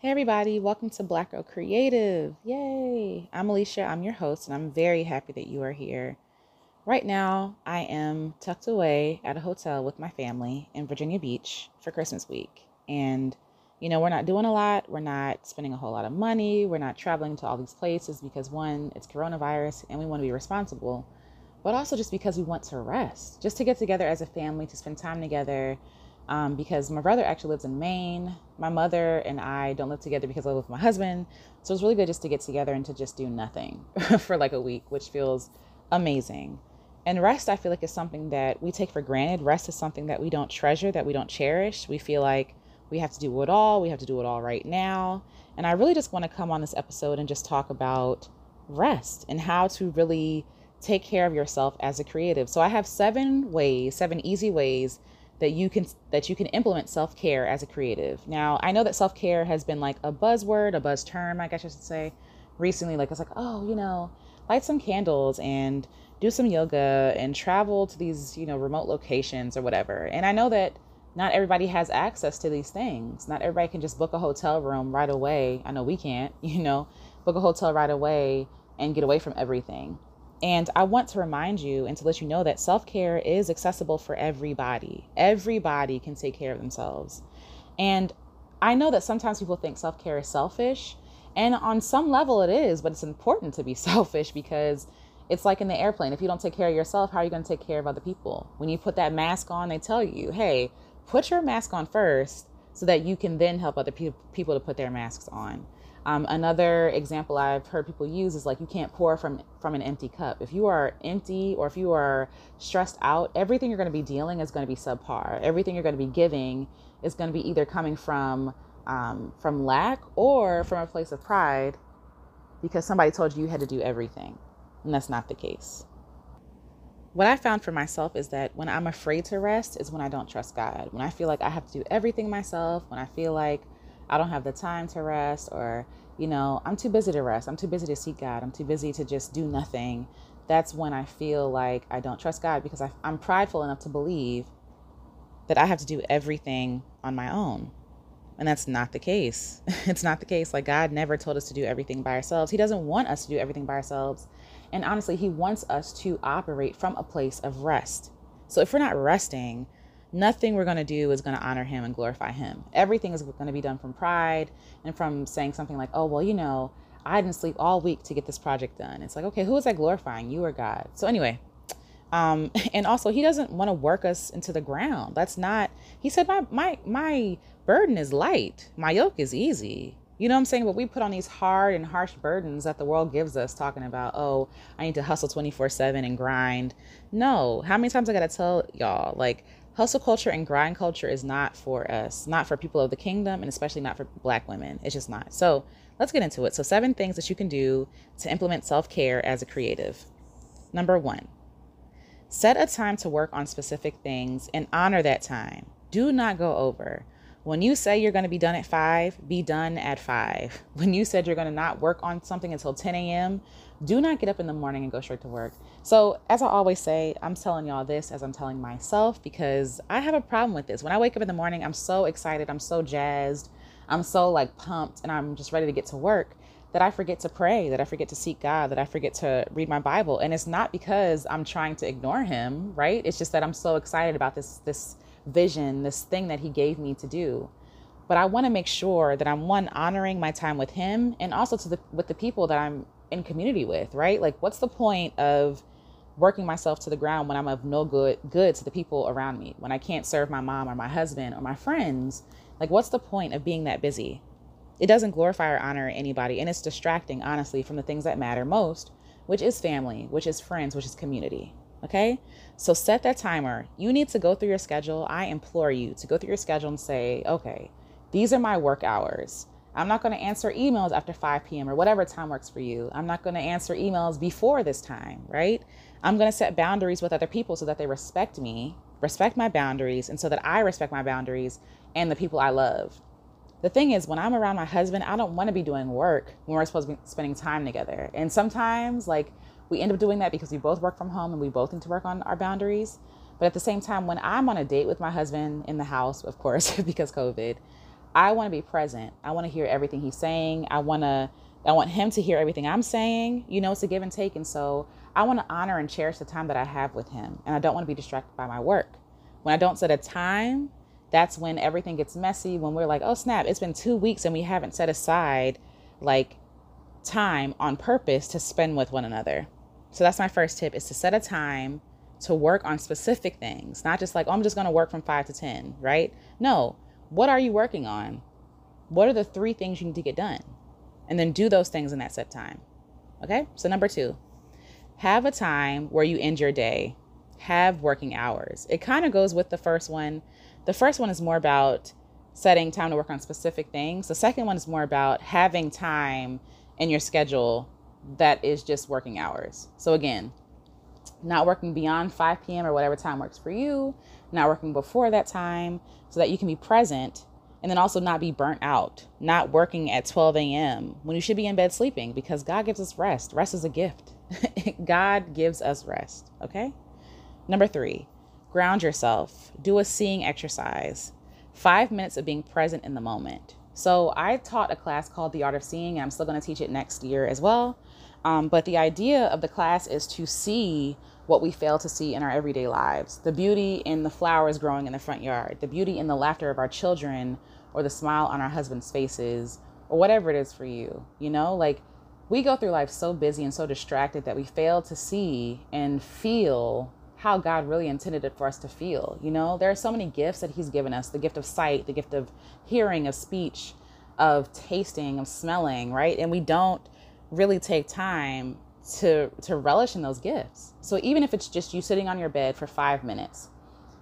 Hey, everybody, welcome to Black Girl Creative. Yay! I'm Alecia, I'm your host, and I'm very happy that you are here. Right now, I am tucked away at a hotel with my family in Virginia Beach for Christmas week. And, you know, we're not doing a lot, we're not spending a whole lot of money, we're not traveling to all these places because, one, it's coronavirus and we want to be responsible, but also just because we want to rest, just to get together as a family, to spend time together um, because my brother actually lives in Maine. My mother and I don't live together because I live with my husband. So it's really good just to get together and to just do nothing for like a week, which feels amazing. And rest, I feel like, is something that we take for granted. Rest is something that we don't treasure, that we don't cherish. We feel like we have to do it all, we have to do it all right now. And I really just want to come on this episode and just talk about rest and how to really take care of yourself as a creative. So I have seven ways, seven easy ways that you can that you can implement self-care as a creative. Now, I know that self-care has been like a buzzword, a buzz term, I guess I should say, recently like it's like, "Oh, you know, light some candles and do some yoga and travel to these, you know, remote locations or whatever." And I know that not everybody has access to these things. Not everybody can just book a hotel room right away. I know we can't, you know, book a hotel right away and get away from everything. And I want to remind you and to let you know that self care is accessible for everybody. Everybody can take care of themselves. And I know that sometimes people think self care is selfish. And on some level it is, but it's important to be selfish because it's like in the airplane. If you don't take care of yourself, how are you going to take care of other people? When you put that mask on, they tell you, hey, put your mask on first so that you can then help other pe- people to put their masks on. Um, another example I've heard people use is like you can't pour from from an empty cup. If you are empty or if you are stressed out, everything you're going to be dealing is going to be subpar. Everything you're going to be giving is going to be either coming from um, from lack or from a place of pride because somebody told you you had to do everything, and that's not the case. What I found for myself is that when I'm afraid to rest is when I don't trust God. When I feel like I have to do everything myself, when I feel like I don't have the time to rest, or, you know, I'm too busy to rest. I'm too busy to seek God. I'm too busy to just do nothing. That's when I feel like I don't trust God because I, I'm prideful enough to believe that I have to do everything on my own. And that's not the case. it's not the case. Like, God never told us to do everything by ourselves. He doesn't want us to do everything by ourselves. And honestly, He wants us to operate from a place of rest. So if we're not resting, nothing we're going to do is going to honor him and glorify him. Everything is going to be done from pride and from saying something like, oh, well, you know, I didn't sleep all week to get this project done. It's like, okay, who is that glorifying? You or God? So, anyway, um, and also he doesn't want to work us into the ground. That's not, he said, my, my, my burden is light, my yoke is easy. You know what I'm saying? But we put on these hard and harsh burdens that the world gives us, talking about, oh, I need to hustle 24 7 and grind. No. How many times I got to tell y'all, like, hustle culture and grind culture is not for us, not for people of the kingdom, and especially not for black women. It's just not. So let's get into it. So, seven things that you can do to implement self care as a creative. Number one, set a time to work on specific things and honor that time. Do not go over. When you say you're going to be done at five, be done at five. When you said you're going to not work on something until 10 a.m., do not get up in the morning and go straight to work. So, as I always say, I'm telling y'all this as I'm telling myself because I have a problem with this. When I wake up in the morning, I'm so excited, I'm so jazzed, I'm so like pumped, and I'm just ready to get to work that I forget to pray, that I forget to seek God, that I forget to read my Bible. And it's not because I'm trying to ignore him, right? It's just that I'm so excited about this this vision, this thing that he gave me to do. But I want to make sure that I'm one honoring my time with him and also to the with the people that I'm in community with, right? Like what's the point of working myself to the ground when I'm of no good good to the people around me, when I can't serve my mom or my husband or my friends? Like what's the point of being that busy? It doesn't glorify or honor anybody and it's distracting honestly from the things that matter most, which is family, which is friends, which is community. Okay? So set that timer. You need to go through your schedule. I implore you to go through your schedule and say, "Okay, these are my work hours." I'm not going to answer emails after 5 p.m. or whatever time works for you. I'm not going to answer emails before this time, right? I'm going to set boundaries with other people so that they respect me, respect my boundaries, and so that I respect my boundaries and the people I love. The thing is, when I'm around my husband, I don't want to be doing work when we're supposed to be spending time together. And sometimes, like, we end up doing that because we both work from home and we both need to work on our boundaries. But at the same time, when I'm on a date with my husband in the house, of course, because COVID, I want to be present. I want to hear everything he's saying. I want to I want him to hear everything I'm saying. You know, it's a give and take. And so I want to honor and cherish the time that I have with him. And I don't want to be distracted by my work. When I don't set a time, that's when everything gets messy. When we're like, oh, snap, it's been two weeks and we haven't set aside like time on purpose to spend with one another. So that's my first tip is to set a time to work on specific things, not just like, oh, I'm just going to work from five to 10, right? No, what are you working on? What are the three things you need to get done? And then do those things in that set time. Okay. So, number two, have a time where you end your day, have working hours. It kind of goes with the first one. The first one is more about setting time to work on specific things. The second one is more about having time in your schedule that is just working hours. So, again, not working beyond 5 p.m. or whatever time works for you, not working before that time so that you can be present and then also not be burnt out, not working at 12 a.m. when you should be in bed sleeping because God gives us rest. Rest is a gift. God gives us rest, okay? Number three, ground yourself, do a seeing exercise, five minutes of being present in the moment. So, I taught a class called The Art of Seeing, and I'm still going to teach it next year as well. Um, but the idea of the class is to see what we fail to see in our everyday lives the beauty in the flowers growing in the front yard, the beauty in the laughter of our children, or the smile on our husband's faces, or whatever it is for you. You know, like we go through life so busy and so distracted that we fail to see and feel how God really intended it for us to feel. You know, there are so many gifts that He's given us the gift of sight, the gift of hearing, of speech, of tasting, of smelling, right? And we don't really take time to to relish in those gifts. So even if it's just you sitting on your bed for 5 minutes.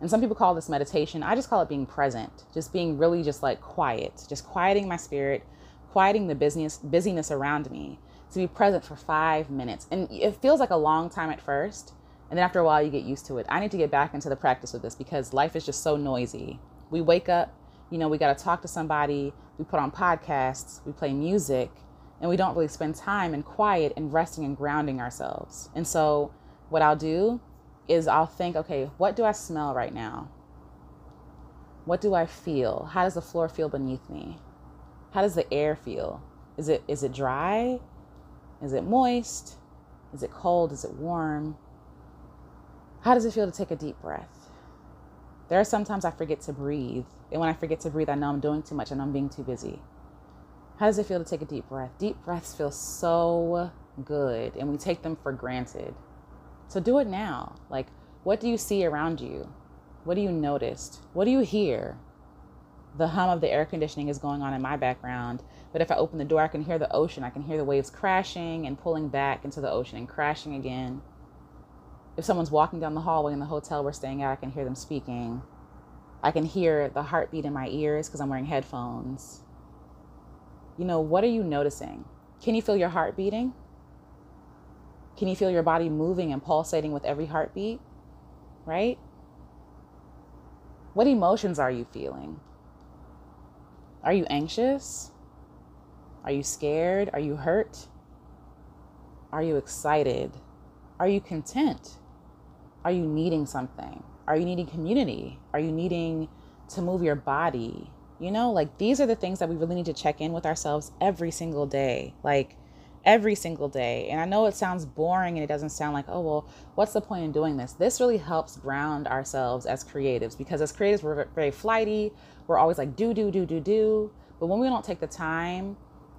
And some people call this meditation. I just call it being present, just being really just like quiet, just quieting my spirit, quieting the business busyness around me to be present for 5 minutes. And it feels like a long time at first, and then after a while you get used to it. I need to get back into the practice of this because life is just so noisy. We wake up, you know, we got to talk to somebody, we put on podcasts, we play music, and we don't really spend time in quiet and resting and grounding ourselves. And so, what I'll do is I'll think, okay, what do I smell right now? What do I feel? How does the floor feel beneath me? How does the air feel? Is it is it dry? Is it moist? Is it cold? Is it warm? How does it feel to take a deep breath? There are sometimes I forget to breathe. And when I forget to breathe, I know I'm doing too much and I'm being too busy. How does it feel to take a deep breath? Deep breaths feel so good and we take them for granted. So do it now. Like, what do you see around you? What do you notice? What do you hear? The hum of the air conditioning is going on in my background, but if I open the door, I can hear the ocean. I can hear the waves crashing and pulling back into the ocean and crashing again. If someone's walking down the hallway in the hotel we're staying at, I can hear them speaking. I can hear the heartbeat in my ears because I'm wearing headphones you know, what are you noticing? Can you feel your heart beating? Can you feel your body moving and pulsating with every heartbeat? Right? What emotions are you feeling? Are you anxious? Are you scared? Are you hurt? Are you excited? Are you content? Are you needing something? Are you needing community? Are you needing to move your body? You know, like these are the things that we really need to check in with ourselves every single day. Like every single day. And I know it sounds boring and it doesn't sound like, oh, well, what's the point in doing this? This really helps ground ourselves as creatives because as creatives, we're very flighty. We're always like, do, do, do, do, do. But when we don't take the time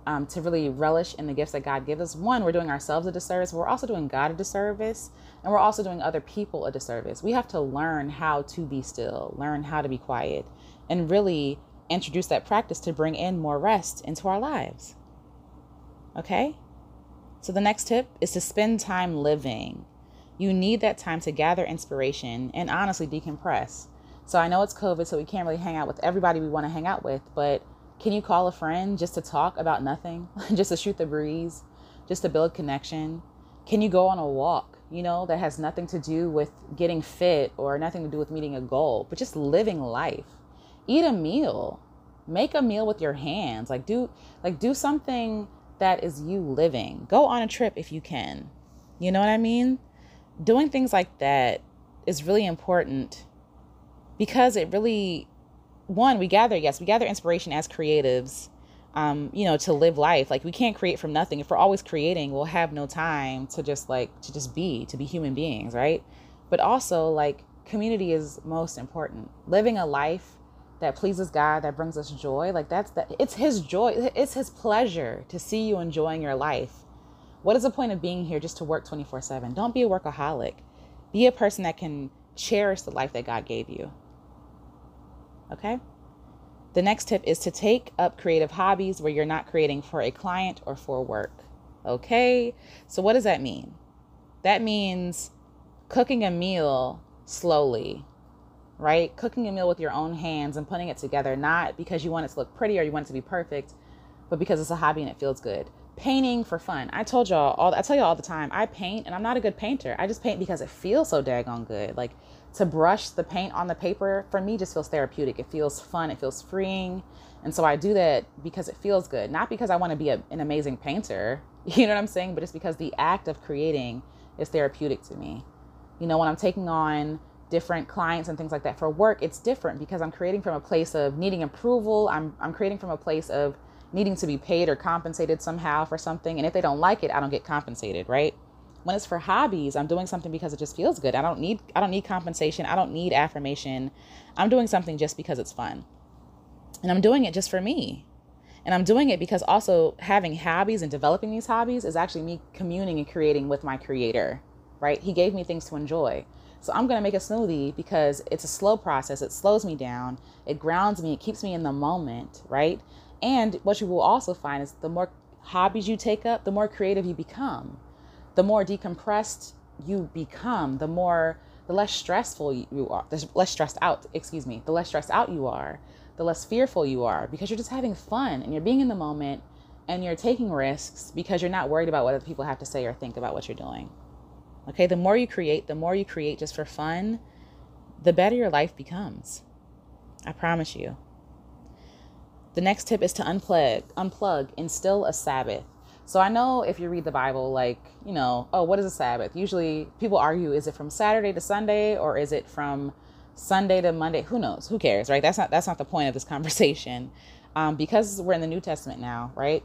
um, to really relish in the gifts that God gives us, one, we're doing ourselves a disservice, we're also doing God a disservice, and we're also doing other people a disservice. We have to learn how to be still, learn how to be quiet, and really introduce that practice to bring in more rest into our lives. Okay? So the next tip is to spend time living. You need that time to gather inspiration and honestly decompress. So I know it's COVID, so we can't really hang out with everybody we want to hang out with, but can you call a friend just to talk about nothing, just to shoot the breeze, just to build connection? Can you go on a walk, you know, that has nothing to do with getting fit or nothing to do with meeting a goal, but just living life? eat a meal. Make a meal with your hands. Like do like do something that is you living. Go on a trip if you can. You know what i mean? Doing things like that is really important because it really one, we gather, yes, we gather inspiration as creatives, um, you know, to live life. Like we can't create from nothing. If we're always creating, we'll have no time to just like to just be, to be human beings, right? But also like community is most important. Living a life that pleases God, that brings us joy, like that's that it's his joy, it's his pleasure to see you enjoying your life. What is the point of being here just to work 24/7? Don't be a workaholic. Be a person that can cherish the life that God gave you. Okay? The next tip is to take up creative hobbies where you're not creating for a client or for work. Okay? So, what does that mean? That means cooking a meal slowly, right? Cooking a meal with your own hands and putting it together, not because you want it to look pretty or you want it to be perfect, but because it's a hobby and it feels good. Painting for fun. I told y'all all I tell y'all all the time, I paint and I'm not a good painter. I just paint because it feels so daggone good. Like to brush the paint on the paper for me just feels therapeutic. It feels fun, it feels freeing. And so I do that because it feels good, not because I want to be a, an amazing painter, you know what I'm saying, but it's because the act of creating is therapeutic to me. You know, when I'm taking on different clients and things like that for work, it's different because I'm creating from a place of needing approval. I'm, I'm creating from a place of needing to be paid or compensated somehow for something. And if they don't like it, I don't get compensated, right? When it's for hobbies i'm doing something because it just feels good. I don't need i don't need compensation. I don't need affirmation. I'm doing something just because it's fun. And i'm doing it just for me. And i'm doing it because also having hobbies and developing these hobbies is actually me communing and creating with my creator right? He gave me things to enjoy. So i'm going to make a smoothie because it's a slow process. It slows me down. It grounds me. It keeps me in the moment right? And what you will also find is the more hobbies you take up the more creative you become the more decompressed you become, the more the less stressful you are, the less stressed out, excuse me, the less stressed out you are, the less fearful you are because you're just having fun and you're being in the moment and you're taking risks because you're not worried about what other people have to say or think about what you're doing. Okay, the more you create, the more you create just for fun, the better your life becomes. I promise you. The next tip is to unplug, unplug, instill a Sabbath. So I know if you read the Bible, like, you know, oh, what is a Sabbath? Usually people argue is it from Saturday to Sunday or is it from Sunday to Monday? Who knows? Who cares, right? That's not that's not the point of this conversation. Um, because we're in the New Testament now, right?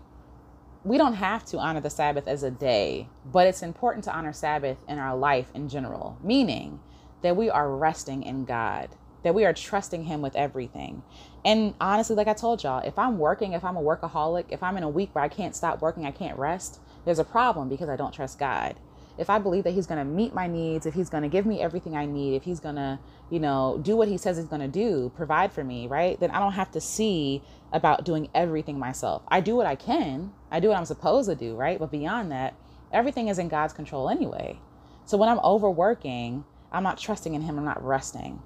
We don't have to honor the Sabbath as a day, but it's important to honor Sabbath in our life in general, meaning that we are resting in God that we are trusting him with everything. And honestly, like I told y'all, if I'm working, if I'm a workaholic, if I'm in a week where I can't stop working, I can't rest, there's a problem because I don't trust God. If I believe that he's going to meet my needs, if he's going to give me everything I need, if he's going to, you know, do what he says he's going to do, provide for me, right? Then I don't have to see about doing everything myself. I do what I can. I do what I'm supposed to do, right? But beyond that, everything is in God's control anyway. So when I'm overworking, I'm not trusting in him, I'm not resting.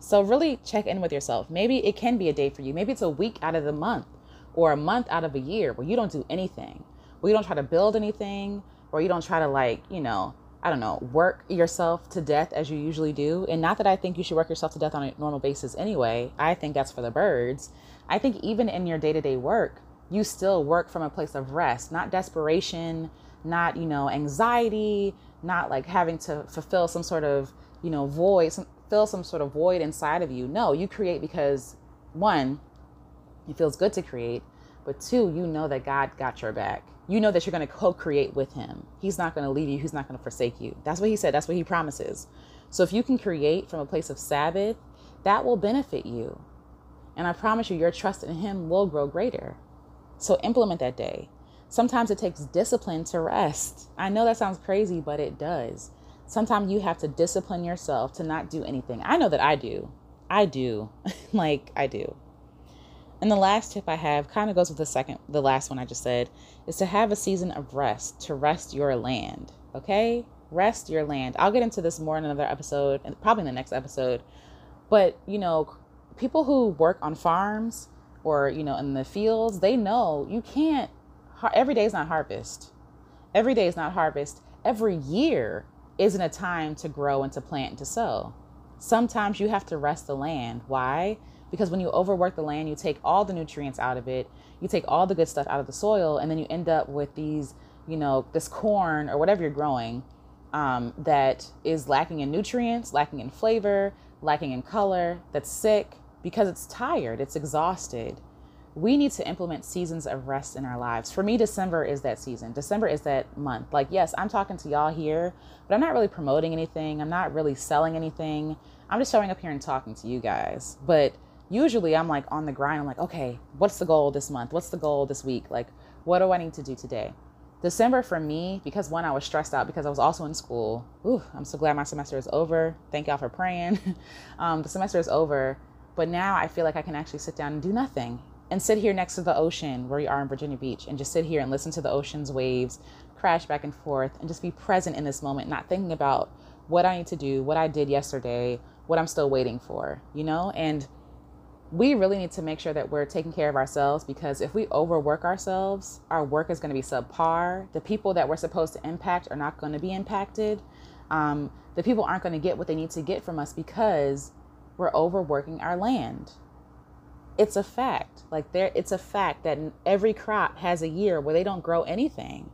So really check in with yourself. Maybe it can be a day for you. Maybe it's a week out of the month or a month out of a year where you don't do anything, where you don't try to build anything, or you don't try to like, you know, I don't know, work yourself to death as you usually do. And not that I think you should work yourself to death on a normal basis anyway. I think that's for the birds. I think even in your day-to-day work, you still work from a place of rest, not desperation, not, you know, anxiety, not like having to fulfill some sort of, you know, void, some, fill some sort of void inside of you. No, you create because one, it feels good to create, but two, you know that God got your back. You know that you're going to co create with Him. He's not going to leave you, He's not going to forsake you. That's what He said, that's what He promises. So if you can create from a place of Sabbath, that will benefit you. And I promise you, your trust in Him will grow greater. So implement that day. Sometimes it takes discipline to rest. I know that sounds crazy, but it does sometimes you have to discipline yourself to not do anything. I know that I do. I do. like I do. And the last tip I have kind of goes with the second, the last one I just said, is to have a season of rest, to rest your land. Okay? Rest your land. I'll get into this more in another episode and probably in the next episode. But, you know, people who work on farms or, you know, in the fields, they know you can't, every day is not harvest. Every day is not harvest. Every year isn't a time to grow and to plant and to sow. Sometimes you have to rest the land. Why? Because when you overwork the land, you take all the nutrients out of it, you take all the good stuff out of the soil, and then you end up with these, you know, this corn or whatever you're growing um, that is lacking in nutrients, lacking in flavor, lacking in color, that's sick, because it's tired, it's exhausted. We need to implement seasons of rest in our lives. For me, December is that season. December is that month. Like, yes, I'm talking to y'all here, but I'm not really promoting anything. I'm not really selling anything. I'm just showing up here and talking to you guys. But usually I'm like on the grind. I'm like, okay, what's the goal this month? What's the goal this week? Like, what do I need to do today? December for me, because one, I was stressed out because I was also in school. Ooh, I'm so glad my semester is over. Thank y'all for praying. um, the semester is over, but now I feel like I can actually sit down and do nothing and sit here next to the ocean where we are in Virginia Beach and just sit here and listen to the ocean's waves crash back and forth and just be present in this moment, not thinking about what I need to do, what I did yesterday, what I'm still waiting for, you know? And we really need to make sure that we're taking care of ourselves because if we overwork ourselves, our work is going to be subpar. The people that we're supposed to impact are not going to be impacted. Um, the people aren't going to get what they need to get from us because we're overworking our land. It's a fact. Like there, it's a fact that every crop has a year where they don't grow anything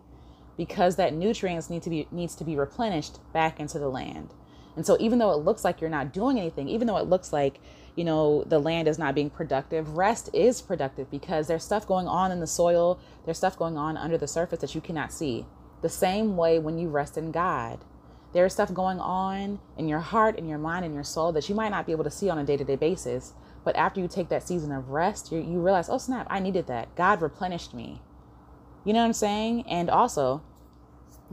because that nutrients need to be needs to be replenished back into the land. And so even though it looks like you're not doing anything, even though it looks like you know, the land is not being productive. Rest is productive because there's stuff going on in the soil, there's stuff going on under the surface that you cannot see. The same way when you rest in God. There's stuff going on in your heart, in your mind, in your soul that you might not be able to see on a day to day basis. But after you take that season of rest, you, you realize, oh snap, I needed that. God replenished me. You know what I'm saying? And also,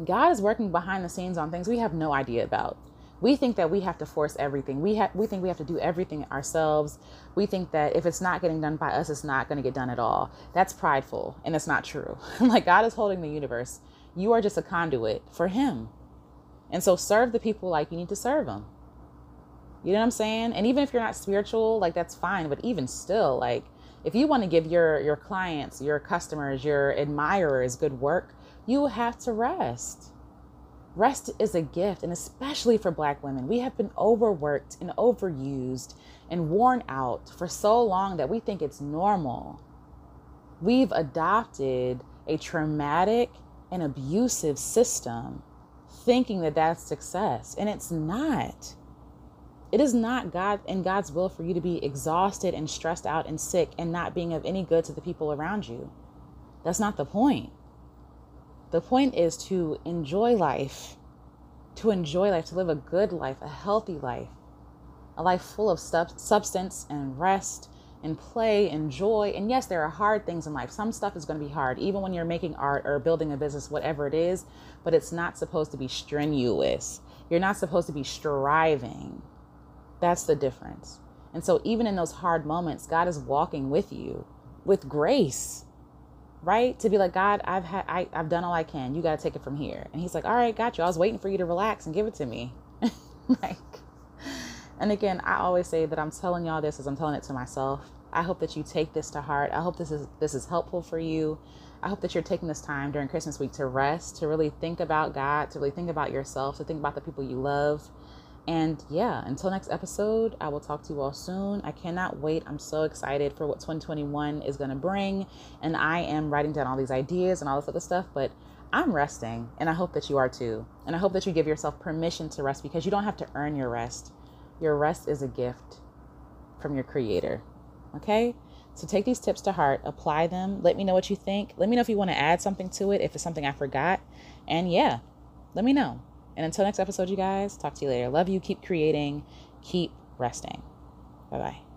God is working behind the scenes on things we have no idea about we think that we have to force everything. We have we think we have to do everything ourselves. We think that if it's not getting done by us, it's not going to get done at all. That's prideful, and it's not true. like God is holding the universe. You are just a conduit for Him, and so serve the people like you need to serve them. You know what I'm saying? And even if you're not spiritual, like that's fine. But even still, like if you want to give your your clients, your customers, your admirers good work, you have to rest Rest is a gift, and especially for Black women. We have been overworked and overused and worn out for so long that we think it's normal. We've adopted a traumatic and abusive system thinking that that's success, and it's not. It is not God and God's will for you to be exhausted and stressed out and sick and not being of any good to the people around you. That's not the point. The point is to enjoy life, to enjoy life, to live a good life, a healthy life, a life full of substance and rest and play and joy. And yes, there are hard things in life. Some stuff is going to be hard, even when you're making art or building a business, whatever it is, but it's not supposed to be strenuous. You're not supposed to be striving. That's the difference. And so, even in those hard moments, God is walking with you with grace right? To be like, God, I've had, I, I've done all I can. You got to take it from here. And he's like, all right, got you. I was waiting for you to relax and give it to me. like, and again, I always say that I'm telling y'all this as I'm telling it to myself. I hope that you take this to heart. I hope this is this is helpful for you. I hope that you're taking this time during Christmas week to rest, to really think about God, to really think about yourself, to think about the people you love, and yeah, until next episode, I will talk to you all soon. I cannot wait. I'm so excited for what 2021 is going to bring. And I am writing down all these ideas and all this other stuff, but I'm resting. And I hope that you are too. And I hope that you give yourself permission to rest because you don't have to earn your rest. Your rest is a gift from your creator. Okay? So take these tips to heart, apply them. Let me know what you think. Let me know if you want to add something to it, if it's something I forgot. And yeah, let me know. And until next episode, you guys, talk to you later. Love you. Keep creating. Keep resting. Bye bye.